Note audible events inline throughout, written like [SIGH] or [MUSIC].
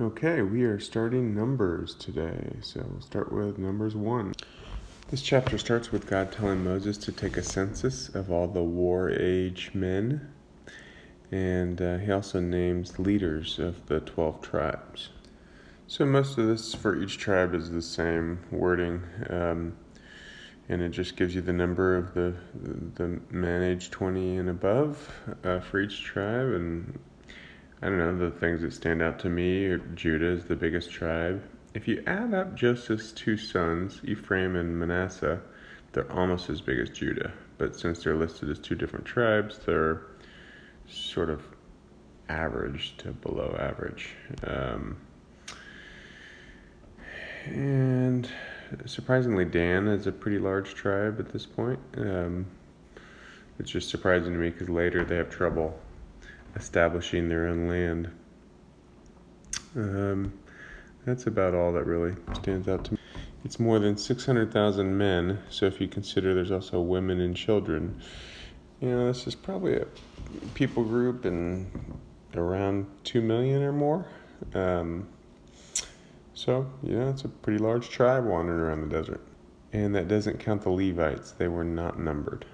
Okay, we are starting Numbers today. So we'll start with Numbers 1. This chapter starts with God telling Moses to take a census of all the war age men. And uh, he also names leaders of the 12 tribes. So most of this for each tribe is the same wording. Um, and it just gives you the number of the the men age 20 and above uh, for each tribe and I don't know, the things that stand out to me Judah is the biggest tribe. If you add up Joseph's two sons, Ephraim and Manasseh, they're almost as big as Judah. But since they're listed as two different tribes, they're sort of average to below average. Um, and surprisingly, Dan is a pretty large tribe at this point. Um, it's just surprising to me because later they have trouble establishing their own land. Um, that's about all that really stands out to me. It's more than 600,000 men, so if you consider there's also women and children, you know, this is probably a people group and around 2 million or more. Um, so, yeah, it's a pretty large tribe wandering around the desert. And that doesn't count the Levites, they were not numbered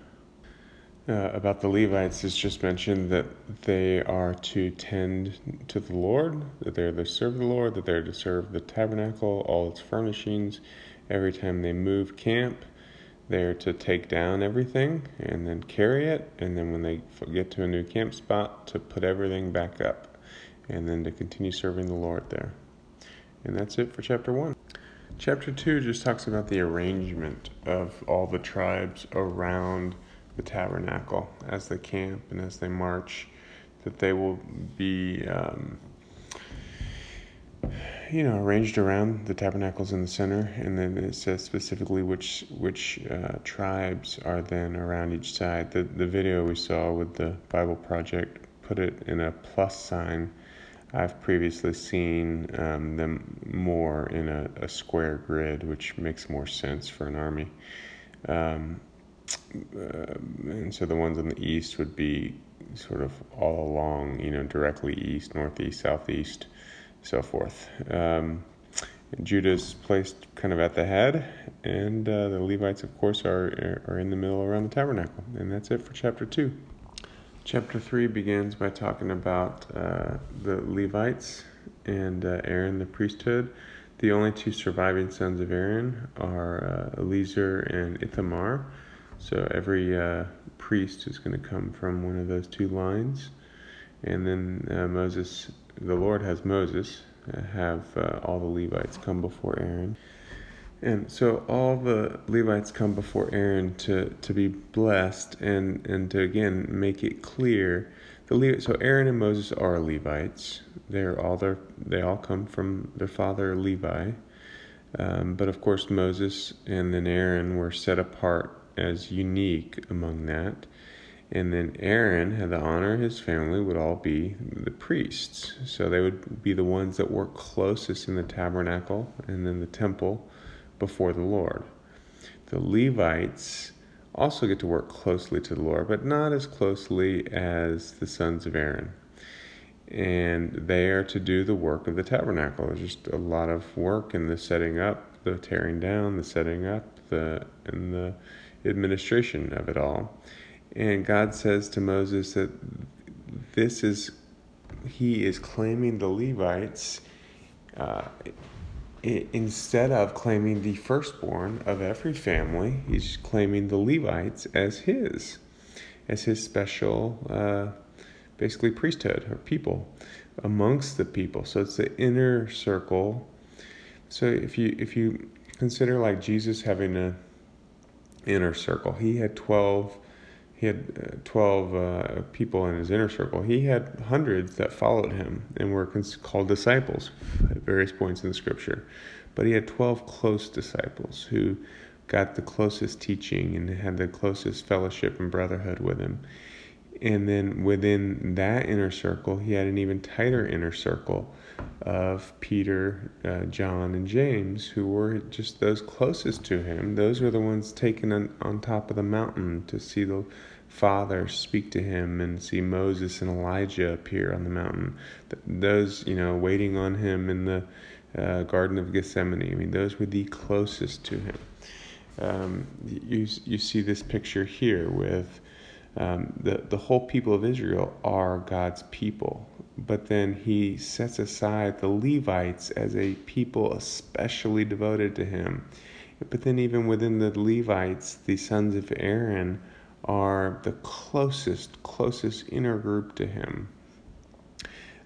uh, about the Levites is just mentioned that they are to tend to the Lord, that they're to serve the Lord, that they're to serve the tabernacle, all its furnishings. Every time they move camp, they're to take down everything and then carry it, and then when they get to a new camp spot, to put everything back up, and then to continue serving the Lord there. And that's it for chapter 1. Chapter 2 just talks about the arrangement of all the tribes around the tabernacle as they camp and as they march, that they will be, um, you know, arranged around the tabernacles in the center, and then it says specifically which which uh, tribes are then around each side. The the video we saw with the Bible Project put it in a plus sign. I've previously seen um, them more in a, a, square grid, which makes more sense for an army. Um, and so the ones on the east would be sort of all along, you know, directly east, northeast, southeast, so forth. Um, Judah's placed kind of at the head, and uh, the Levites, of course, are are in the middle around the tabernacle. And that's it for chapter two. Chapter three begins by talking about uh, the Levites and uh, Aaron, the priesthood. The only two surviving sons of Aaron are uh, Eleazar and Ithamar. So every uh, priest is going to come from one of those two lines. And then uh, Moses, the Lord has Moses uh, have uh, all the Levites come before Aaron. And so all the Levites come before Aaron to, to be blessed and, and to again make it clear. The Le- so Aaron and Moses are Levites. They're all their, they all come from their father Levi. Um, but of course Moses and then Aaron were set apart as unique among that. And then Aaron had the honor his family would all be the priests. So they would be the ones that work closest in the tabernacle and then the temple before the Lord. The Levites also get to work closely to the Lord, but not as closely as the sons of Aaron. And they are to do the work of the tabernacle. There's just a lot of work in the setting up, the tearing down, the setting up, the and the administration of it all. And God says to Moses that this is, he is claiming the Levites uh, instead of claiming the firstborn of every family, he's claiming the Levites as his, as his special, uh, basically priesthood or people amongst the people. So it's the inner circle. So if you if you consider like Jesus having a inner circle. He had 12 he had uh, 12 uh, people in his inner circle. He had hundreds that followed him and were called disciples at various points in the scripture. But he had 12 close disciples who got the closest teaching and had the closest fellowship and brotherhood with him. And then within that inner circle, he had an even tighter inner circle of Peter, uh, John, and James, who were just those closest to him. Those were the ones taken on, on top of the mountain to see the Father speak to him and see Moses and Elijah appear on the mountain. Those, you know, waiting on him in the uh, Garden of Gethsemane. I mean, those were the closest to him. Um, you, you see this picture here with um, the, the whole people of Israel are God's people. But then he sets aside the Levites as a people especially devoted to him. But then, even within the Levites, the sons of Aaron are the closest, closest inner group to him.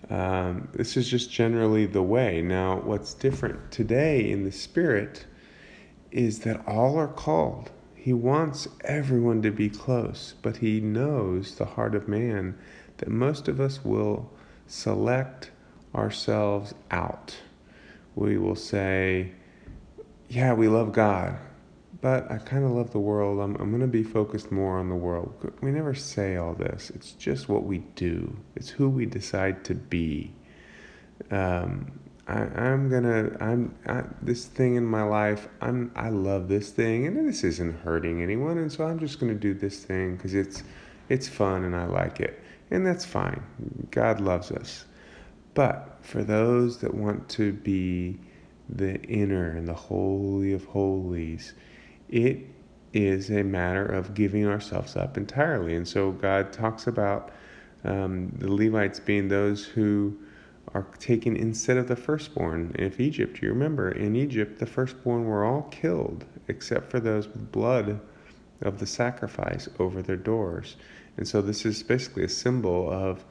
Um, this is just generally the way. Now, what's different today in the Spirit is that all are called. He wants everyone to be close, but he knows the heart of man that most of us will select ourselves out. We will say, Yeah, we love God, but I kind of love the world. I'm, I'm going to be focused more on the world. We never say all this, it's just what we do, it's who we decide to be. Um, I, am gonna I'm I, this thing in my life. I'm I love this thing, and this isn't hurting anyone, and so I'm just gonna do this thing because it's it's fun and I like it, and that's fine. God loves us, but for those that want to be the inner and the holy of holies, it is a matter of giving ourselves up entirely, and so God talks about um, the Levites being those who are taken instead of the firstborn. If Egypt, you remember, in Egypt, the firstborn were all killed except for those with blood of the sacrifice over their doors. And so this is basically a symbol of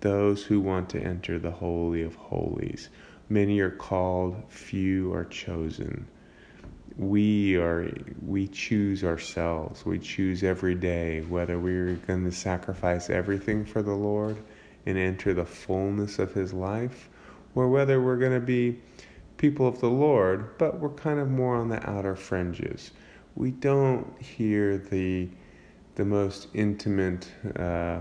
those who want to enter the Holy of Holies. Many are called, few are chosen. We are we choose ourselves. We choose every day whether we're going to sacrifice everything for the Lord and enter the fullness of his life, or whether we're going to be people of the Lord, but we're kind of more on the outer fringes. We don't hear the the most intimate uh,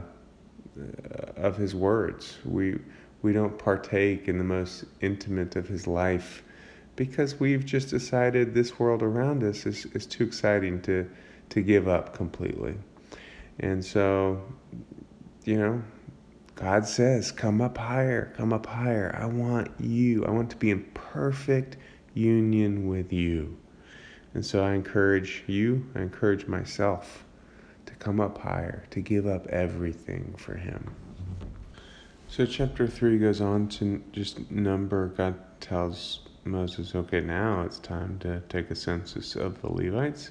of his words. We we don't partake in the most intimate of his life because we've just decided this world around us is, is too exciting to to give up completely. And so, you know, God says, Come up higher, come up higher. I want you. I want to be in perfect union with you. And so I encourage you, I encourage myself to come up higher, to give up everything for Him. So, chapter 3 goes on to just number. God tells Moses, okay, now it's time to take a census of the Levites.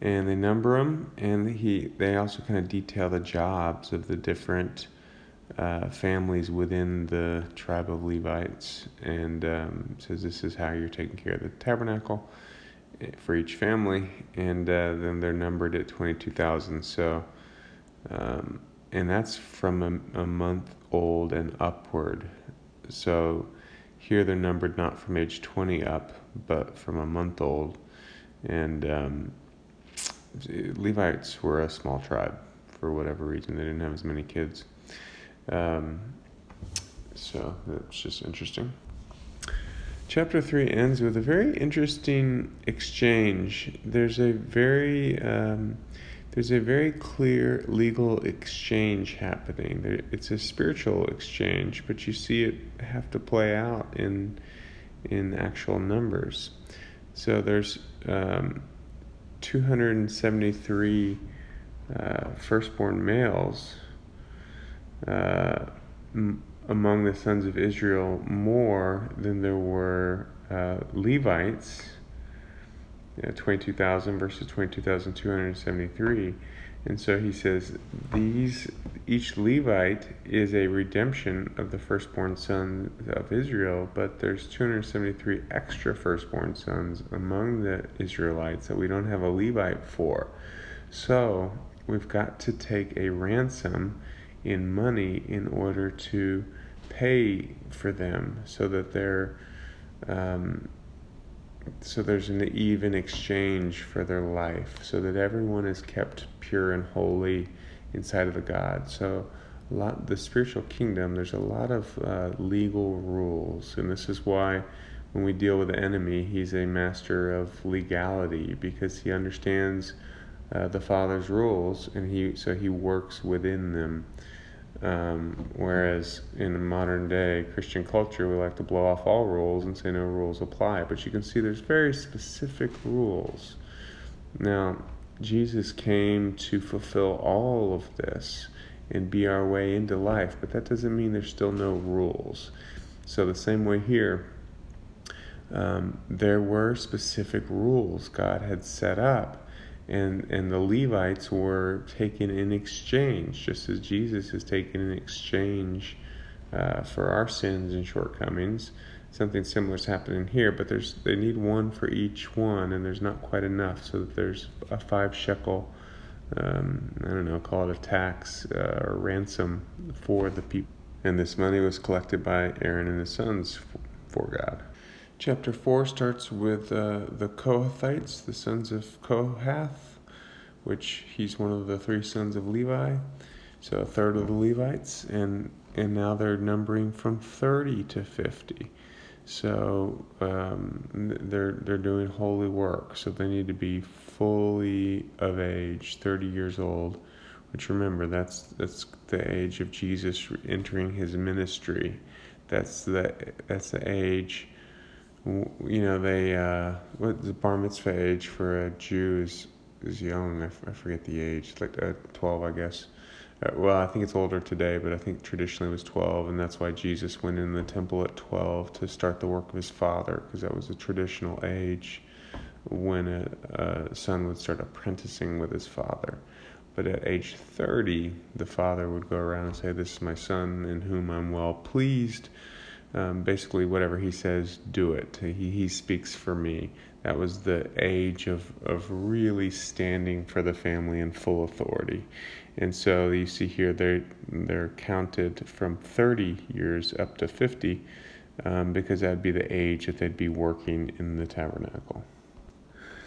And they number them, and he, they also kind of detail the jobs of the different uh, families within the tribe of Levites and um, says this is how you're taking care of the tabernacle eh, for each family, and uh, then they're numbered at 22,000. So, um, and that's from a, a, month old and upward. So, here they're numbered not from age 20 up, but from a month old. And um, Levites were a small tribe for whatever reason, they didn't have as many kids. Um, so that's just interesting. Chapter 3 ends with a very interesting exchange. There's a very um, there's a very clear legal exchange happening. It's a spiritual exchange, but you see it have to play out in in actual numbers. So there's um, 273 uh, firstborn males uh, m- among the sons of Israel more than there were uh, Levites, you know, 22,000 versus 22,273. And so he says, these each Levite is a redemption of the firstborn son of Israel, but there's 273 extra firstborn sons among the Israelites that we don't have a Levite for. So we've got to take a ransom in money in order to pay for them so that they're um, so there's an even exchange for their life so that everyone is kept pure and holy inside of the god. So a lot the spiritual kingdom there's a lot of uh, legal rules and this is why when we deal with the enemy he's a master of legality because he understands uh, the Father's rules, and he so he works within them. Um, whereas in modern day Christian culture, we like to blow off all rules and say no rules apply. But you can see there's very specific rules. Now, Jesus came to fulfill all of this and be our way into life, but that doesn't mean there's still no rules. So, the same way here, um, there were specific rules God had set up, and, and the Levites were taken in exchange, just as Jesus is taken in exchange uh, for our sins and shortcomings something similar is happening here, but there's they need one for each one, and there's not quite enough, so that there's a five shekel, um, I don't know, call it a tax uh, or ransom for the people. And this money was collected by Aaron and his sons for God. Chapter 4 starts with uh, the Kohathites, the sons of Kohath, which he's one of the three sons of Levi, so a third of the Levites, and, and now they're numbering from 30 to 50. So um, they're they're doing holy work. So they need to be fully of age, 30 years old. Which remember, that's that's the age of Jesus entering his ministry. That's the that's the age. You know they uh, what the bar mitzvah age for a Jew is is young. I, f- I forget the age, like uh, 12, I guess. Uh, well, I think it's older today, but I think traditionally it was 12, and that's why Jesus went in the temple at 12 to start the work of his father, because that was a traditional age when a, a, son would start apprenticing with his father. But at age 30, the father would go around and say, This is my son in whom I'm well pleased. Um, basically, whatever he says, do it. He, he speaks for me. That was the age of, of really standing for the family in full authority. And so you see here they're, they're counted from 30 years up to 50 um, because that would be the age that they'd be working in the tabernacle.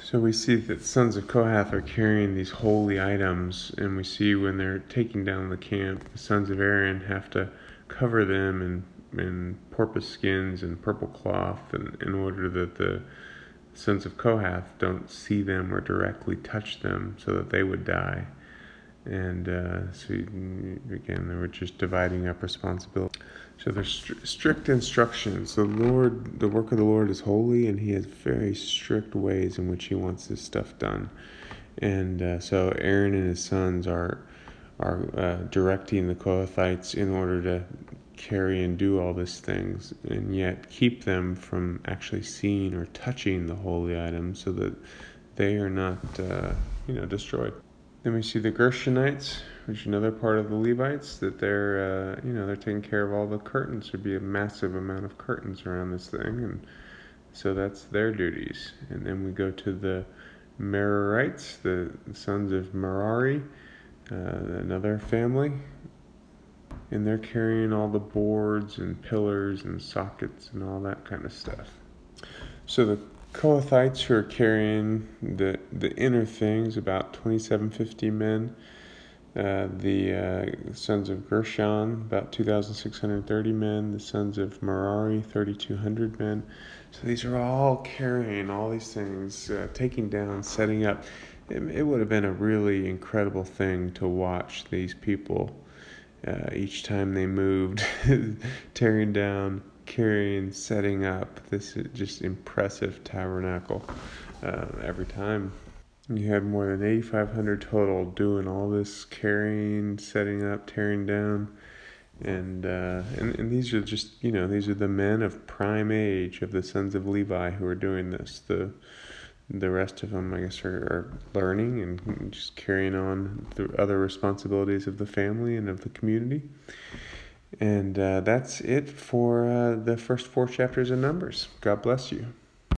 So we see that sons of Kohath are carrying these holy items, and we see when they're taking down the camp, the sons of Aaron have to cover them in, in porpoise skins and purple cloth in, in order that the sons of Kohath don't see them or directly touch them so that they would die and uh, so again, they were just dividing up responsibility. So there's st- strict instructions. The Lord, the work of the Lord is holy, and He has very strict ways in which He wants this stuff done. And uh, so Aaron and his sons are are uh, directing the Kohathites in order to carry and do all these things, and yet keep them from actually seeing or touching the holy items, so that they are not, uh, you know, destroyed. Then we see the Gershonites, which is another part of the Levites, that they're, uh, you know, they're taking care of all the curtains. There'd be a massive amount of curtains around this thing, and so that's their duties. And then we go to the Merarites, the sons of Merari, uh, another family, and they're carrying all the boards and pillars and sockets and all that kind of stuff. So the Kohathites who are carrying the, the inner things, about 2750 men. Uh, the uh, sons of Gershon, about 2,630 men. The sons of Merari, 3,200 men. So these are all carrying all these things, uh, taking down, setting up. It, it, would have been a really incredible thing to watch these people uh, each time they moved, [LAUGHS] tearing down carrying, setting up this just impressive tabernacle uh, every time. You had more than 8,500 total doing all this carrying, setting up, tearing down. And, uh, and and these are just you know these are the men of prime age of the sons of Levi who are doing this. The the rest of them, I guess, are, are learning and just carrying on the other responsibilities of the family and of the community. And uh, that's it for uh, the first four chapters of Numbers. God bless you.